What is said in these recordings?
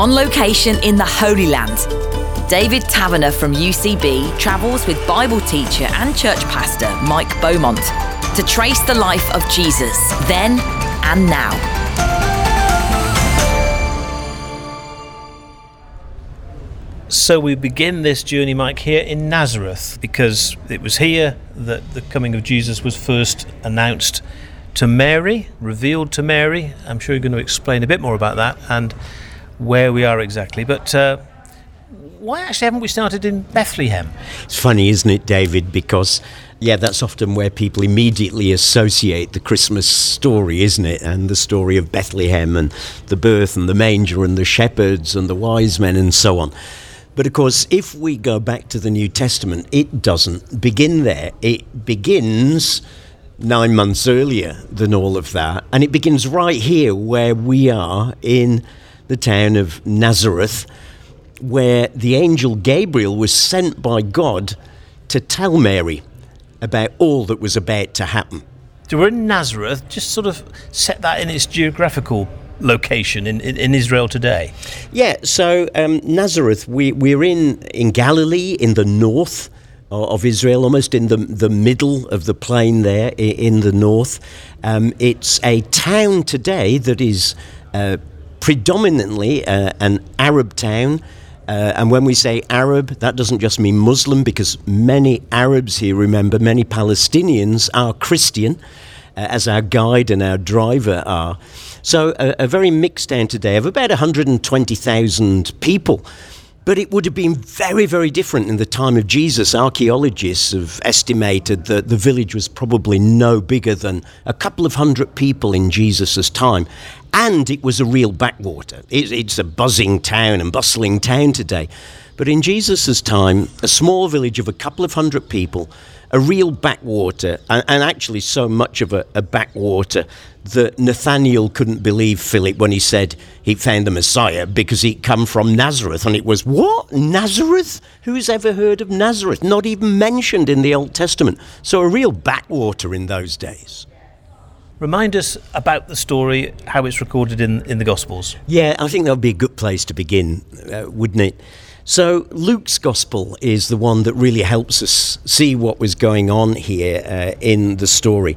on location in the Holy Land. David Taverner from UCB travels with Bible teacher and church pastor Mike Beaumont to trace the life of Jesus then and now. So we begin this journey, Mike, here in Nazareth because it was here that the coming of Jesus was first announced to Mary, revealed to Mary. I'm sure you're going to explain a bit more about that and where we are exactly. But uh, why actually haven't we started in Bethlehem? It's funny, isn't it, David? Because yeah, that's often where people immediately associate the Christmas story, isn't it? And the story of Bethlehem and the birth and the manger and the shepherds and the wise men and so on. But of course, if we go back to the New Testament, it doesn't begin there. It begins nine months earlier than all of that. And it begins right here where we are in the town of Nazareth, where the angel Gabriel was sent by God to tell Mary about all that was about to happen. So we're in Nazareth, just sort of set that in its geographical location in, in, in Israel today? Yeah, so um, Nazareth, we, we're in, in Galilee in the north of Israel, almost in the, the middle of the plain there in the north. Um, it's a town today that is uh, predominantly uh, an Arab town. Uh, and when we say Arab, that doesn't just mean Muslim, because many Arabs here, remember, many Palestinians are Christian, uh, as our guide and our driver are. So a, a very mixed town today of about 120,000 people. But it would have been very, very different in the time of Jesus. Archaeologists have estimated that the village was probably no bigger than a couple of hundred people in Jesus' time. And it was a real backwater. It, it's a buzzing town and bustling town today. But in Jesus' time, a small village of a couple of hundred people a real backwater, and, and actually so much of a, a, backwater that Nathaniel couldn't believe Philip when he said he found the Messiah because he'd come from Nazareth. And it was, What? Nazareth? Who's ever heard of Nazareth? Not even mentioned in the Old Testament. So a real backwater in those days. Remind us about the story, how it's recorded in, in the Gospels. Yeah, I think that would be a good place to begin, uh, wouldn't it? So, Luke's gospel is the one that really helps us see what was going on here uh, in the story.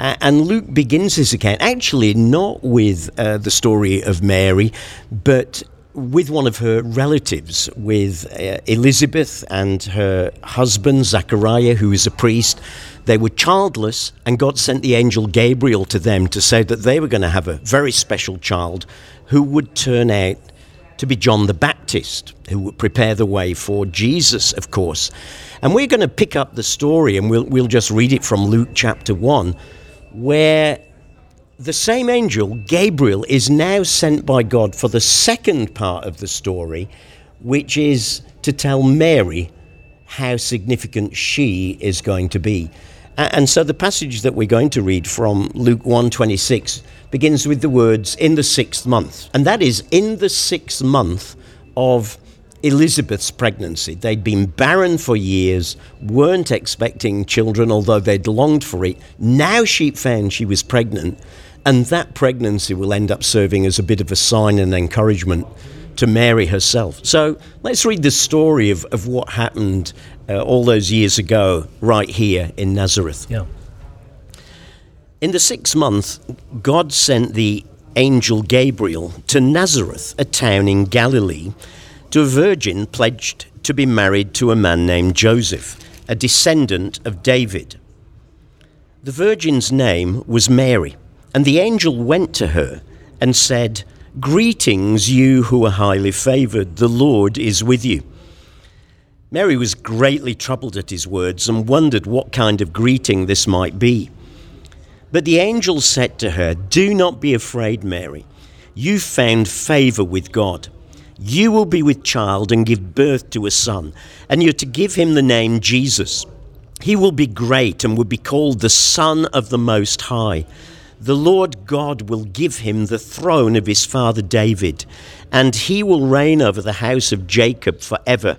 Uh, and Luke begins his account actually not with uh, the story of Mary, but with one of her relatives, with uh, Elizabeth and her husband, Zachariah, who is a priest. They were childless, and God sent the angel Gabriel to them to say that they were going to have a very special child who would turn out to be John the Baptist, who would prepare the way for Jesus, of course. And we're going to pick up the story and we'll, we'll just read it from Luke chapter 1, where the same angel, Gabriel, is now sent by God for the second part of the story, which is to tell Mary how significant she is going to be. And so the passage that we're going to read from Luke 126 begins with the words, in the sixth month. And that is in the sixth month of Elizabeth's pregnancy. They'd been barren for years, weren't expecting children, although they'd longed for it. Now she found she was pregnant, and that pregnancy will end up serving as a bit of a sign and encouragement to Mary herself. So let's read the story of, of what happened uh, all those years ago, right here in Nazareth. Yeah. In the sixth month, God sent the angel Gabriel to Nazareth, a town in Galilee, to a virgin pledged to be married to a man named Joseph, a descendant of David. The virgin's name was Mary, and the angel went to her and said, Greetings, you who are highly favored, the Lord is with you. Mary was greatly troubled at his words and wondered what kind of greeting this might be. But the angel said to her, Do not be afraid, Mary. You found favor with God. You will be with child and give birth to a son, and you're to give him the name Jesus. He will be great and will be called the Son of the Most High. The Lord God will give him the throne of his father David, and he will reign over the house of Jacob forever.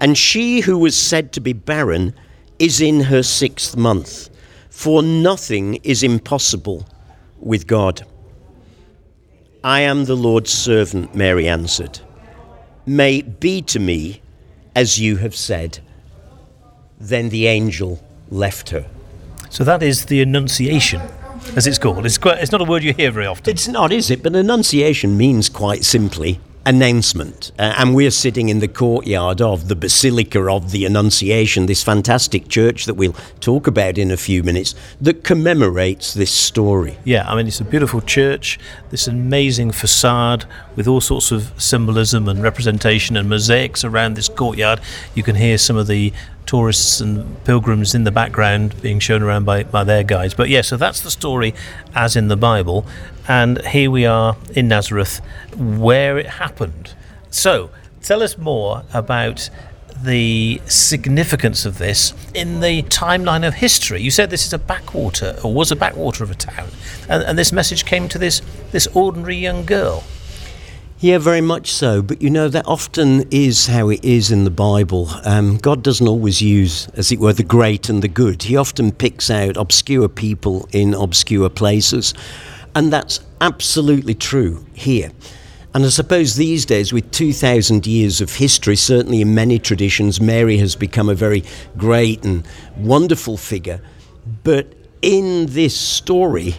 And she who was said to be barren is in her sixth month. For nothing is impossible with God. I am the Lord's servant, Mary answered. May it be to me as you have said. Then the angel left her. So that is the Annunciation, as it's called. It's, quite, it's not a word you hear very often. It's not, is it? But Annunciation means quite simply announcement. Uh, and we're sitting in the courtyard of the Basilica of the Annunciation, this fantastic church that we'll talk about in a few minutes, that commemorates this story. Yeah, I mean, it's a beautiful church, this amazing facade with all sorts of symbolism and representation and mosaics around this courtyard. You can hear some of the tourists and pilgrims in the background being shown around by, by their guides. But yeah, so that's the story as in the Bible. And here we are in Nazareth where it happened. So tell us more about the significance of this in the timeline of history. You said this is a backwater, or was a backwater of a town, and, and this message came to this, this ordinary young girl. Yeah, very much so. But you know, that often is how it is in the Bible. Um, God doesn't always use, as it were, the great and the good. He often picks out obscure people in obscure places. And that's absolutely true here. And I suppose these days, with 2,000 years of history, certainly in many traditions, Mary has become a very great and wonderful figure. But in this story,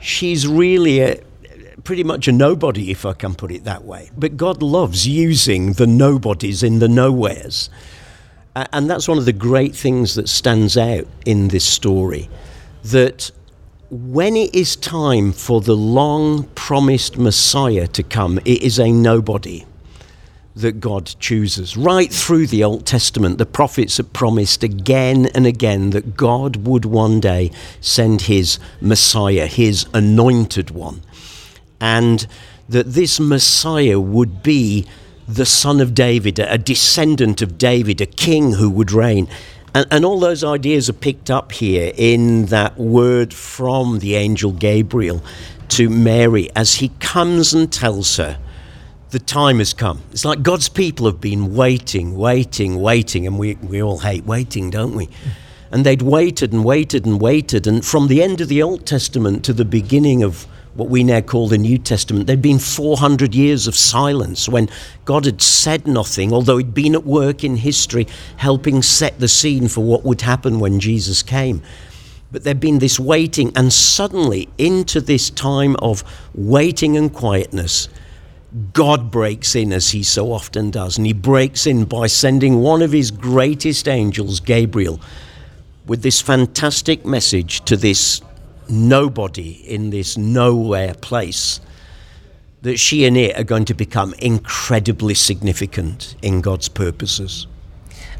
she's really a, pretty much a nobody, if I can put it that way. But God loves using the nobodies in the nowheres. And that's one of the great things that stands out in this story. That when it is time for the long promised Messiah to come, it is a nobody that God chooses. Right through the Old Testament, the prophets have promised again and again that God would one day send his Messiah, his anointed one and that this Messiah would be the son of David, a descendant of David, a king who would reign. And, and, all those ideas are picked up here in that word from the angel Gabriel to Mary as he comes and tells her the time has come. It's like God's people have been waiting, waiting, waiting, and we, we all hate waiting, don't we? And they'd waited and waited and waited. And from the end of the Old Testament to the beginning of what we now call the New Testament. There'd been 400 years of silence when God had said nothing, although He'd been at work in history helping set the scene for what would happen when Jesus came. But there'd been this waiting, and suddenly, into this time of waiting and quietness, God breaks in as He so often does. And He breaks in by sending one of His greatest angels, Gabriel, with this fantastic message to this nobody in this nowhere place, that she and it are going to become incredibly significant in God's purposes.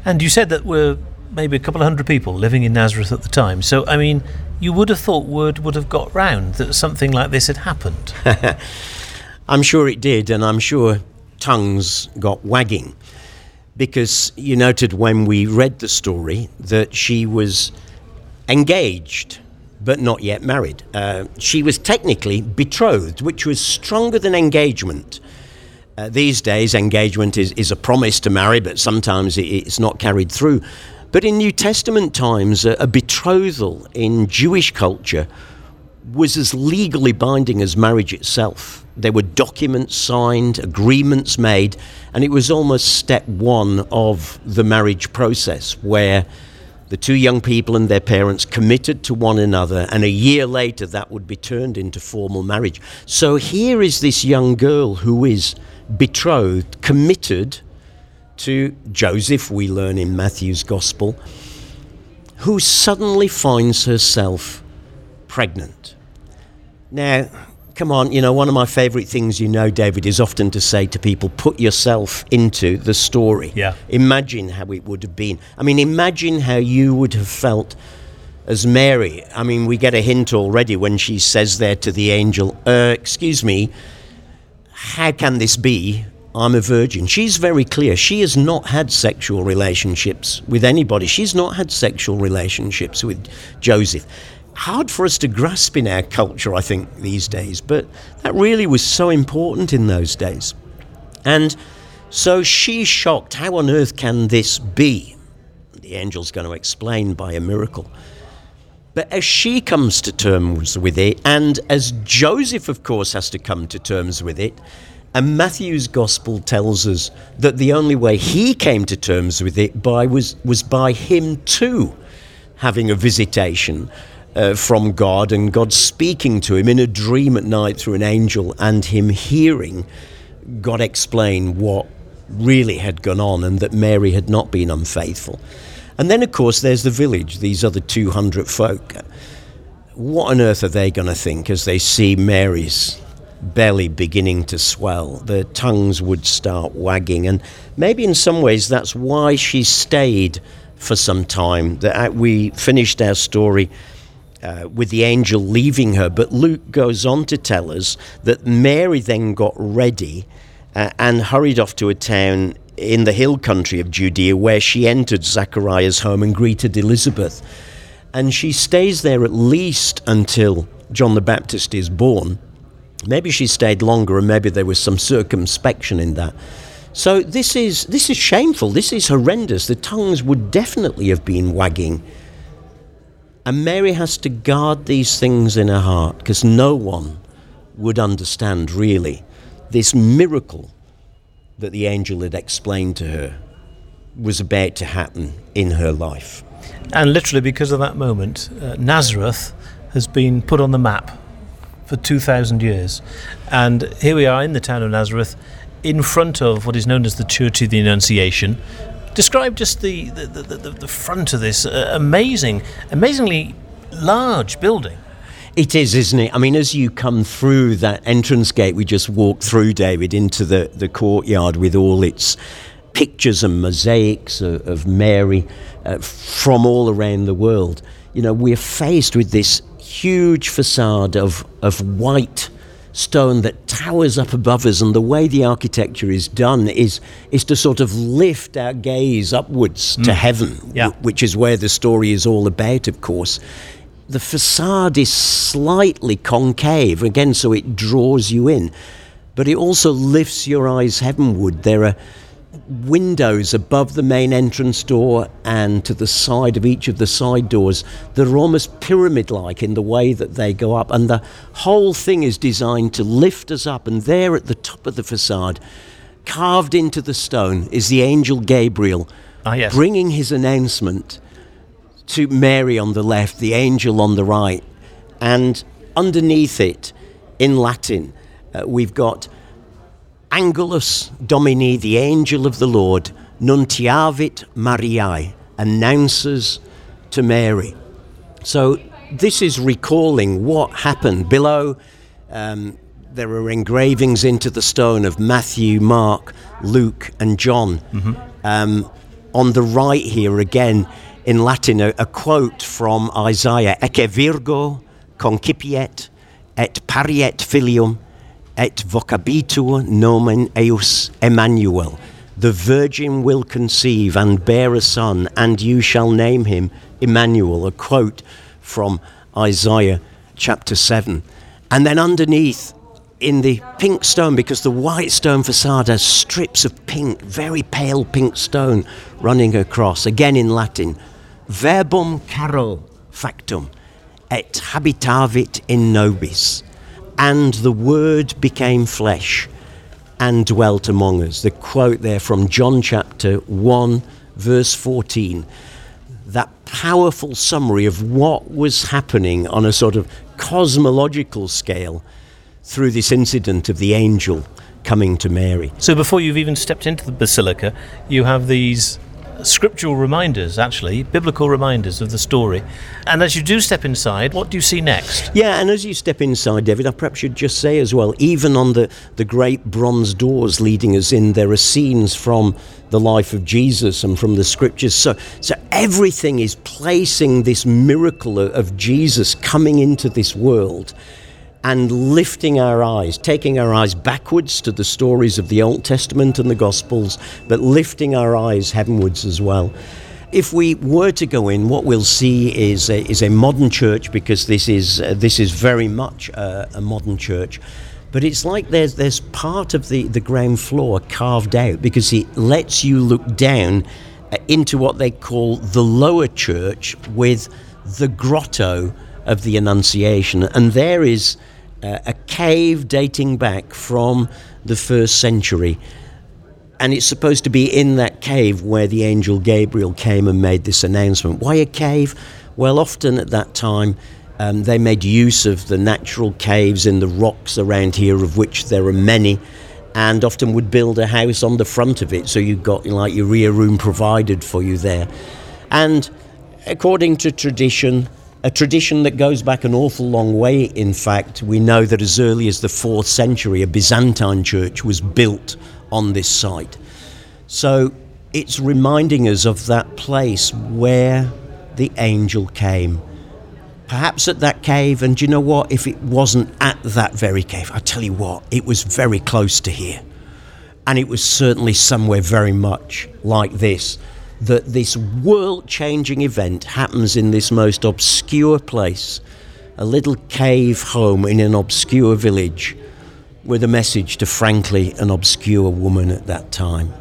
And you said that we're maybe a couple of hundred people living in Nazareth at the time. So, I mean, you would have thought word would have got round that something like this had happened. I'm sure it did, and I'm sure tongues got wagging. Because you noted when we read the story that she was engaged but not yet married. Uh, she was technically betrothed, which was stronger than engagement. Uh, these days, engagement is, is a promise to marry, but sometimes it, it's not carried through. But in New Testament times, a, a betrothal in Jewish culture was as legally binding as marriage itself. There were documents signed, agreements made, and it was almost step one of the marriage process where the two young people and their parents committed to one another, and a year later that would be turned into formal marriage. So here is this young girl who is betrothed, committed to Joseph, we learn in Matthew's Gospel, who suddenly finds herself pregnant. Now, come on, you know, one of my favorite things you know, David, is often to say to people, put yourself into the story. Yeah. Imagine how it would have been. I mean, imagine how you would have felt as Mary. I mean, we get a hint already when she says there to the angel, uh, Excuse me, how can this be? I'm a virgin. She's very clear. She has not had sexual relationships with anybody. She's not had sexual relationships with Joseph. Hard for us to grasp in our culture, I think, these days, but that really was so important in those days. And so she's shocked. How on earth can this be? The angel's going to explain by a miracle. But as she comes to terms with it, and as Joseph, of course, has to come to terms with it, and Matthew's gospel tells us that the only way he came to terms with it by was, was by him too having a visitation uh, from God and God speaking to him in a dream at night through an angel and him hearing God explain what really had gone on and that Mary had not been unfaithful. And then, of course, there's the village, these other 200 folk. What on earth are they going to think as they see Mary's belly beginning to swell. Their tongues would start wagging. And maybe in some ways that's why she stayed for some time. That uh, we finished our story. Uh, with the angel leaving her, but Luke goes on to tell us that Mary then got ready uh, and hurried off to a town in the hill country of Judea where she entered Zachariah's home and greeted Elizabeth. And she stays there at least until John the Baptist is born. Maybe she stayed longer, and maybe there was some circumspection in that. So this is this is shameful. This is horrendous. The tongues would definitely have been wagging. And Mary has to guard these things in her heart because no one would understand really this miracle that the angel had explained to her was about to happen in her life. And literally, because of that moment, uh, Nazareth has been put on the map for 2,000 years. And here we are in the town of Nazareth, in front of what is known as the Church of the Annunciation. Describe just the, the, the, the, the front of this uh, amazing, amazingly large building. It is, isn't it? I mean, as you come through that entrance gate we just walked through, David, into the, the courtyard with all its pictures and mosaics of, of Mary uh, from all around the world, you know, we're faced with this huge facade of, of white stone that towers up above us, and the way the architecture is done is, is to sort of lift our gaze upwards mm. to heaven, yeah. w- which is where the story is all about, of course. The facade is slightly concave, again, so it draws you in, but it also lifts your eyes heavenward. There are windows above the main entrance door and to the side of each of the side doors that are almost pyramid like in the way that they go up. And the whole thing is designed to lift us up. And there at the top of the facade, carved into the stone, is the angel Gabriel ah, yes. bringing his announcement to Mary on the left, the angel on the right. And underneath it, in Latin, uh, we've got Angelus Domini, the angel of the Lord, nuntiavit Mariae, announces to Mary. So this is recalling what happened below. Um, there are engravings into the stone of Matthew, Mark, Luke, and John. Mm-hmm. Um, on the right here, again in Latin, a, a quote from Isaiah: "Ecce Virgo concipiet et pariet filium et vocabitur nomen eius Emmanuel. The virgin will conceive and bear a son, and you shall name him Emmanuel. A quote from Isaiah chapter 7. And then underneath, in the pink stone, because the white stone facade has strips of pink, very pale pink stone running across, again in Latin, verbum caro factum, et habitavit in nobis and the Word became flesh and dwelt among us. The quote there from John chapter 1, verse 14. That powerful summary of what was happening on a sort of cosmological scale through this incident of the angel coming to Mary. So before you've even stepped into the basilica, you have these scriptural reminders, actually, biblical reminders of the story. And as you do step inside, what do you see next? Yeah, and as you step inside, David, I perhaps should just say as well, even on the, the great bronze doors leading us in, there are scenes from the life of Jesus and from the scriptures. So, so everything is placing this miracle of, of Jesus coming into this world and lifting our eyes, taking our eyes backwards to the stories of the Old Testament and the Gospels, but lifting our eyes heavenwards as well. If we were to go in, what we'll see is a, is a modern church because this is, uh, this is very much uh, a modern church. But it's like there's, there's part of the, the ground floor carved out because it lets you look down uh, into what they call the lower church with the grotto of the Annunciation. And there is uh, a cave dating back from the first century. And it's supposed to be in that cave where the angel Gabriel came and made this announcement. Why a cave? Well, often at that time, um, they made use of the natural caves in the rocks around here, of which there are many, and often would build a house on the front of it, so you got like your rear room provided for you there. And according to tradition, a tradition that goes back an awful long way, in fact. We know that as early as the fourth century, a Byzantine church was built on this site. So it's reminding us of that place where the angel came. Perhaps at that cave, and you know what? If it wasn't at that very cave, I tell you what, it was very close to here. And it was certainly somewhere very much like this that this world changing event happens in this most obscure place, a little cave home in an obscure village, with a message to, frankly, an obscure woman at that time.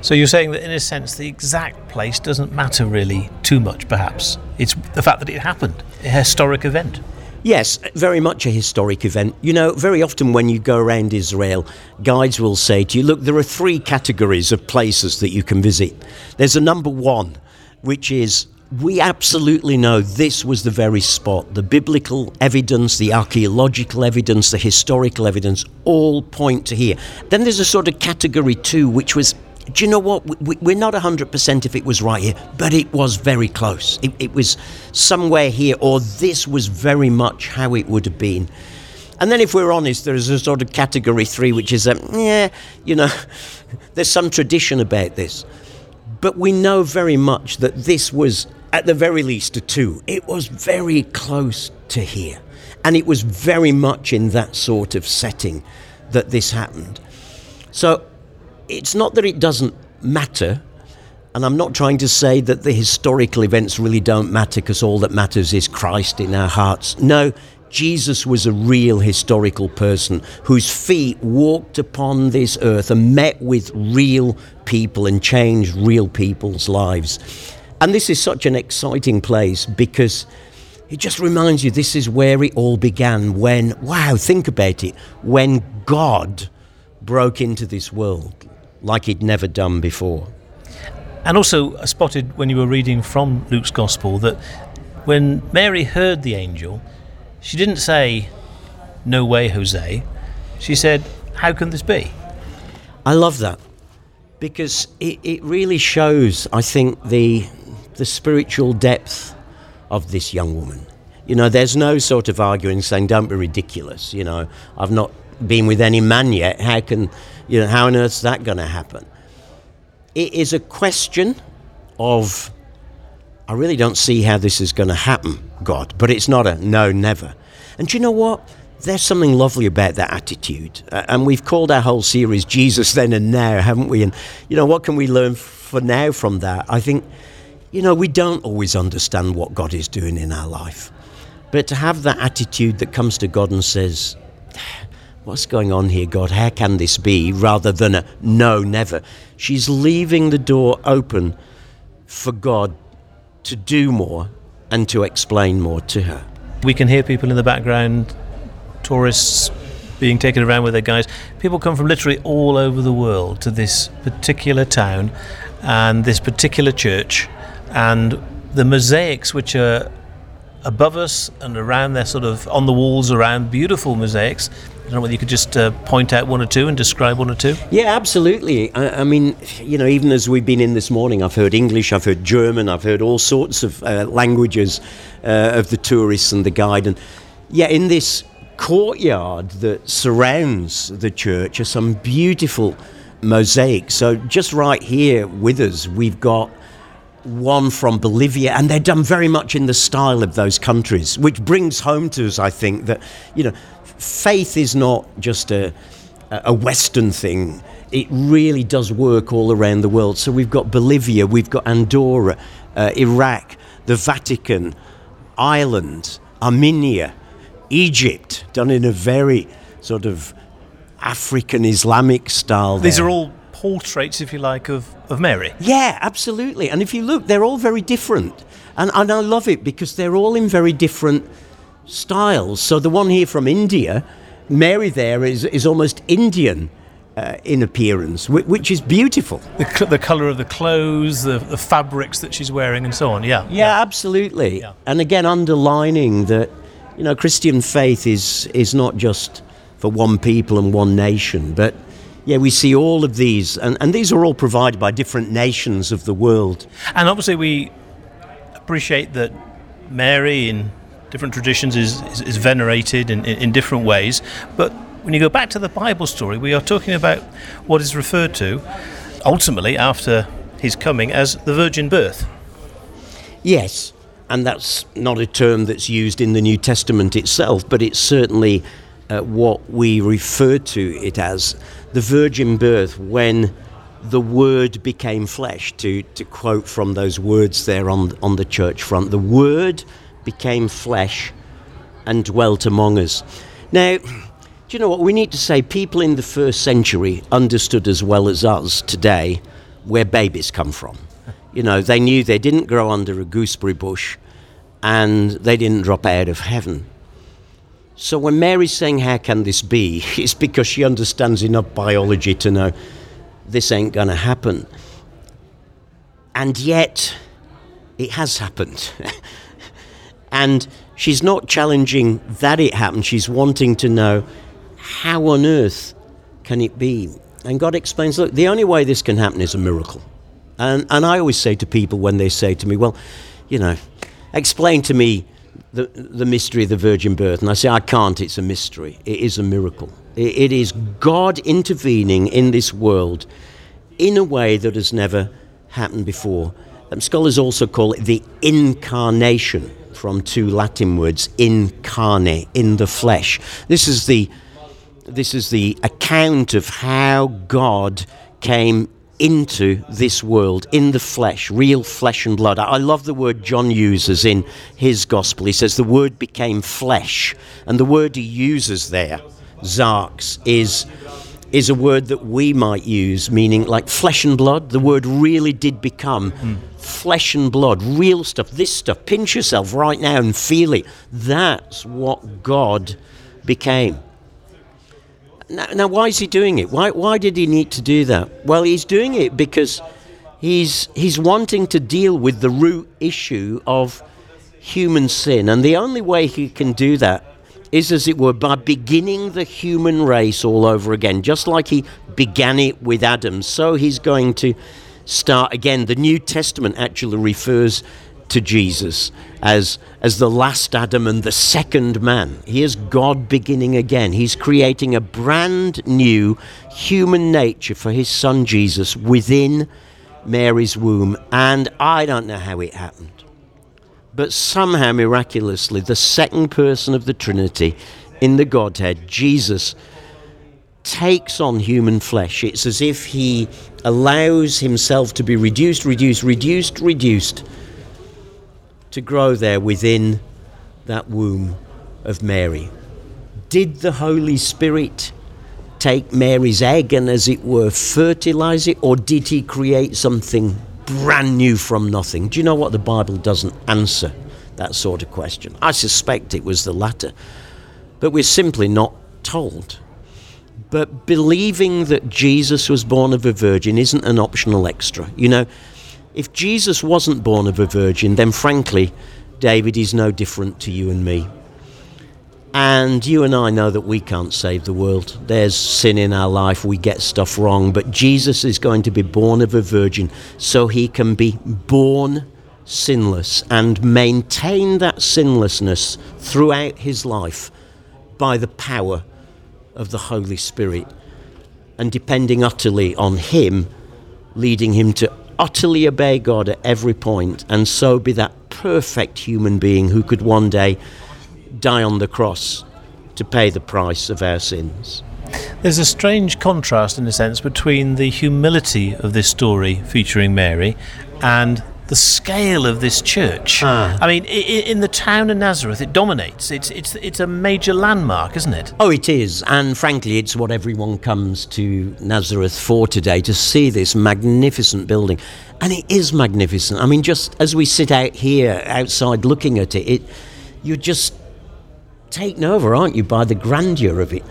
So you're saying that, in a sense, the exact place doesn't matter really too much, perhaps. It's the fact that it happened, a historic event. Yes, very much a historic event. You know, very often when you go around Israel, guides will say to you, look, there are three categories of places that you can visit. There's a number one, which is we absolutely know this was the very spot. The biblical evidence, the archaeological evidence, the historical evidence all point to here. Then there's a sort of category two, which was do you know what? We're not 100% if it was right here, but it was very close. It, it, was somewhere here, or this was very much how it would have been. And then, if we're honest, there's a sort of category three, which is, um, yeah, you know, there's some tradition about this. But we know very much that this was, at the very least, a two. It was very close to here. And it was very much in that sort of setting that this happened. So it's not that it doesn't matter, and I'm not trying to say that the historical events really don't matter because all that matters is Christ in our hearts. No, Jesus was a real historical person whose feet walked upon this earth and met with real people and changed real people's lives. And this is such an exciting place because it just reminds you this is where it all began when, wow, think about it, when God broke into this world like he'd never done before. And also, I spotted when you were reading from Luke's Gospel that when Mary heard the angel, she didn't say, No way, Jose. She said, How can this be? I love that because it, it really shows, I think, the, the spiritual depth of this young woman. You know, there's no sort of arguing saying, Don't be ridiculous. You know, I've not been with any man yet. How can you know, how on earth is that going to happen? It is a question of, I really don't see how this is going to happen, God, but it's not a no, never. And you know what? There's something lovely about that attitude. Uh, and we've called our whole series Jesus Then and Now, haven't we? And, you know, what can we learn for now from that? I think, you know, we don't always understand what God is doing in our life. But to have that attitude that comes to God and says, what's going on here, God? How can this be? Rather than a no, never. She's leaving the door open for God to do more and to explain more to her. We can hear people in the background, tourists being taken around with their guides. People come from literally all over the world to this particular town and this particular church, and the mosaics which are above us and around there, sort of on the walls around, beautiful mosaics. I don't know whether you could just uh, point out one or two and describe one or two. Yeah, absolutely. I, I, mean, you know, even as we've been in this morning, I've heard English, I've heard German, I've heard all sorts of uh, languages uh, of the tourists and the guide. And yeah, in this courtyard that surrounds the church are some beautiful mosaics. So just right here with us, we've got one from Bolivia, and they're done very much in the style of those countries, which brings home to us, I think, that you know, faith is not just a a Western thing. It really does work all around the world. So we've got Bolivia, we've got Andorra, uh, Iraq, the Vatican, Ireland, Armenia, Egypt, done in a very sort of African Islamic style. These there. are all portraits, if you like, of, of Mary. Yeah, absolutely. And if you look, they're all very different. And, and I love it because they're all in very different styles. So the one here from India, Mary there is, is almost Indian. Uh, in appearance, which, which is beautiful. The, the colour of the clothes, the, the fabrics that she's wearing, and so on. Yeah. Yeah, absolutely. Yeah. And again, underlining that, you know, Christian faith is, is not just for one people and one nation, but yeah, we see all of these, and, and these are all provided by different nations of the world. And obviously, we appreciate that Mary in different traditions is, is, is venerated in, in, in different ways. But when you go back to the Bible story, we are talking about what is referred to ultimately after his coming as the virgin birth. Yes, and that's not a term that's used in the New Testament itself, but it's certainly uh, what we refer to it as the virgin birth when the word became flesh to, to quote from those words there on, on the church front the word became flesh and dwelt among us now do you know what we need to say people in the first century understood as well as us today where babies come from you know they knew they didn't grow under a gooseberry bush and they didn't drop out of heaven so when Mary's saying, How can this be? it's because she understands enough biology to know this ain't going to happen. And yet, it has happened. and she's not challenging that it happened, she's wanting to know how on earth can it be? And God explains, Look, the only way this can happen is a miracle. And, and I always say to people when they say to me, Well, you know, explain to me the, the mystery of the virgin birth. And I say, I can't, it's a mystery. It is a miracle. It, it is God intervening in this world in a way that has never happened before. Scholars also call it the incarnation from two Latin words, incarne, in the flesh. This is the, this is the account of how God came into this world in the flesh, real flesh and blood. I love the word John uses in his gospel. He says the word became flesh. And the word he uses there, sarx, is, is a word that we might use, meaning like flesh and blood. The word really did become mm. flesh and blood, real stuff, this stuff. Pinch yourself right now and feel it. That's what God became. Now, now, why is he doing it? Why, why did he need to do that? Well, he's doing it because he's, he's wanting to deal with the root issue of human sin. And the only way he can do that is, as it were, by beginning the human race all over again. Just like he began it with Adam, so he's going to start again. The New Testament actually refers to Jesus as, as the last Adam and the second man. Here's God beginning again. He's creating a brand new human nature for his son Jesus within Mary's womb. And I don't know how it happened. But somehow, miraculously, the second person of the Trinity in the Godhead, Jesus, takes on human flesh. It's as if he allows himself to be reduced, reduced, reduced, reduced to grow there within that womb of Mary. Did the Holy Spirit take Mary's egg and, as it were, fertilize it, or did he create something brand new from nothing? Do you know what? The Bible doesn't answer that sort of question. I suspect it was the latter, but we're simply not told. But believing that Jesus was born of a virgin isn't an optional extra. You know, if Jesus wasn't born of a virgin, then frankly, David is no different to you and me. And you and I know that we can't save the world. There's sin in our life, we get stuff wrong, but Jesus is going to be born of a virgin so he can be born sinless and maintain that sinlessness throughout his life by the power of the Holy Spirit and depending utterly on him, leading him to utterly obey God at every point. And so be that perfect human being who could one day die on the cross to pay the price of our sins. There's a strange contrast, in a sense, between the humility of this story featuring Mary and the scale of this church. Ah. I mean, in the town of Nazareth, it dominates. It's, it's, it's a major landmark, isn't it? Oh, it is. And frankly, it's what everyone comes to Nazareth for today to see this magnificent building. And it is magnificent. I mean, just as we sit out here outside looking at it, it you're just taken over, aren't you, by the grandeur of it.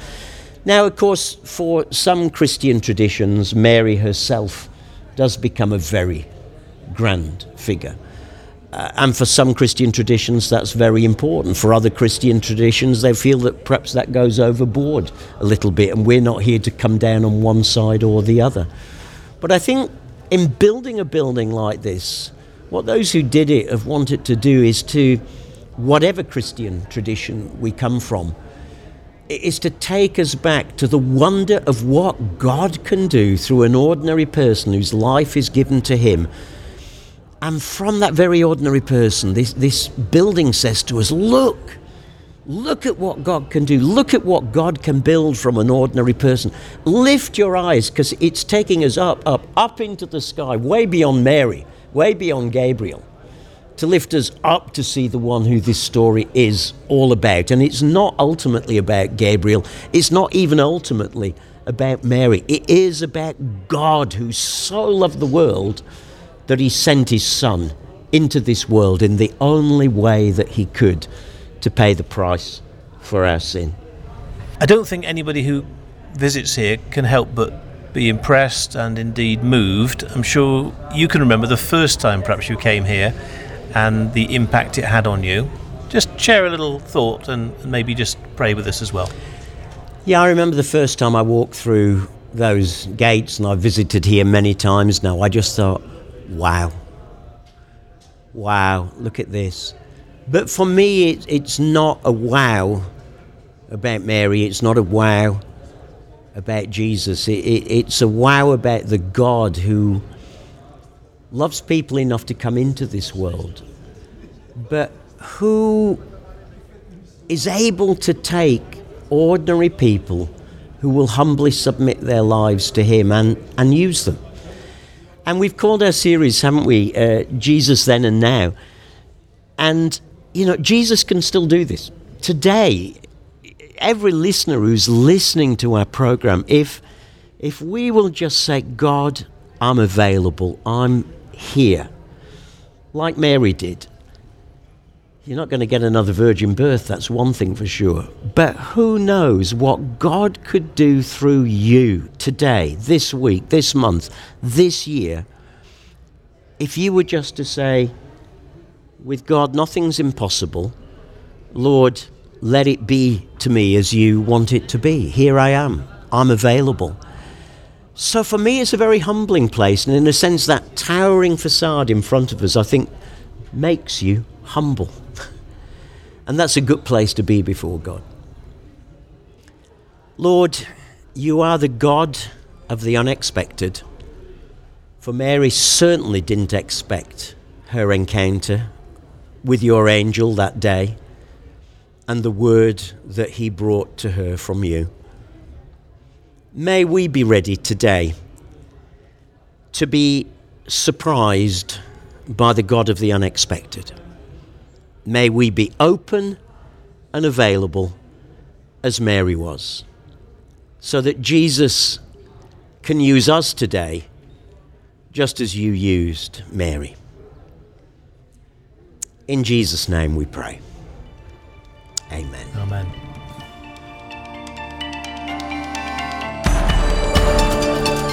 Now, of course, for some Christian traditions, Mary herself does become a very grand figure. Uh, and for some Christian traditions, that's very important. For other Christian traditions, they feel that perhaps that goes overboard a little bit, and we're not here to come down on one side or the other. But I think in building a building like this, what those who did it have wanted to do is to, whatever Christian tradition we come from, is to take us back to the wonder of what God can do through an ordinary person whose life is given to Him. And from that very ordinary person, this, this building says to us, Look, look at what God can do. Look at what God can build from an ordinary person. Lift your eyes, because it's taking us up, up, up into the sky, way beyond Mary, way beyond Gabriel, to lift us up to see the one who this story is all about. And it's not ultimately about Gabriel, it's not even ultimately about Mary. It is about God who so loved the world that he sent his son into this world in the only way that he could to pay the price for our sin. I don't think anybody who visits here can help but be impressed and indeed moved. I'm sure you can remember the first time perhaps you came here and the impact it had on you. Just share a little thought and maybe just pray with us as well. Yeah, I remember the first time I walked through those gates, and I've visited here many times now. I just thought, wow, wow, look at this. But for me, it, it's not a wow about Mary, it's not a wow about Jesus. It, it, it's a wow about the God who loves people enough to come into this world, but who is able to take ordinary people who will humbly submit their lives to Him and, and use them. And we've called our series, haven't we? Uh, Jesus Then and Now. And, you know, Jesus can still do this. Today, every listener who's listening to our program, if, if we will just say, God, I'm available, I'm here, like Mary did, you're not going to get another virgin birth, that's one thing for sure. But who knows what God could do through you today, this week, this month, this year, if you were just to say, with God, nothing's impossible. Lord, let it be to me as you want it to be. Here I am, I'm available. So for me, it's a very humbling place, and in a sense, that towering facade in front of us, I think, makes you humble. And that's a good place to be before God. Lord, you are the God of the unexpected. For Mary certainly didn't expect her encounter with your angel that day and the word that he brought to her from you. May we be ready today to be surprised by the God of the unexpected. May we be open and available as Mary was, so that Jesus can use us today just as you used Mary. In Jesus' name we pray. Amen. Amen.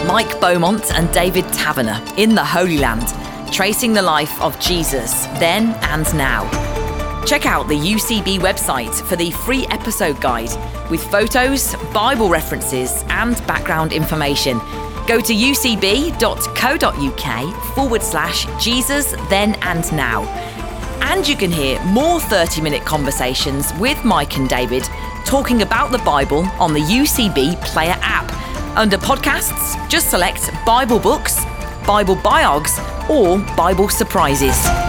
Mike Beaumont and David Taverner in the Holy Land, tracing the life of Jesus then and now. Check out the UCB website for the free episode guide with photos, Bible references, and background information. Go to ucb.co.uk forward slash Jesus then and now. And you can hear more 30 minute conversations with Mike and David talking about the Bible on the UCB Player app. Under podcasts, just select Bible books, Bible biogs, or Bible surprises.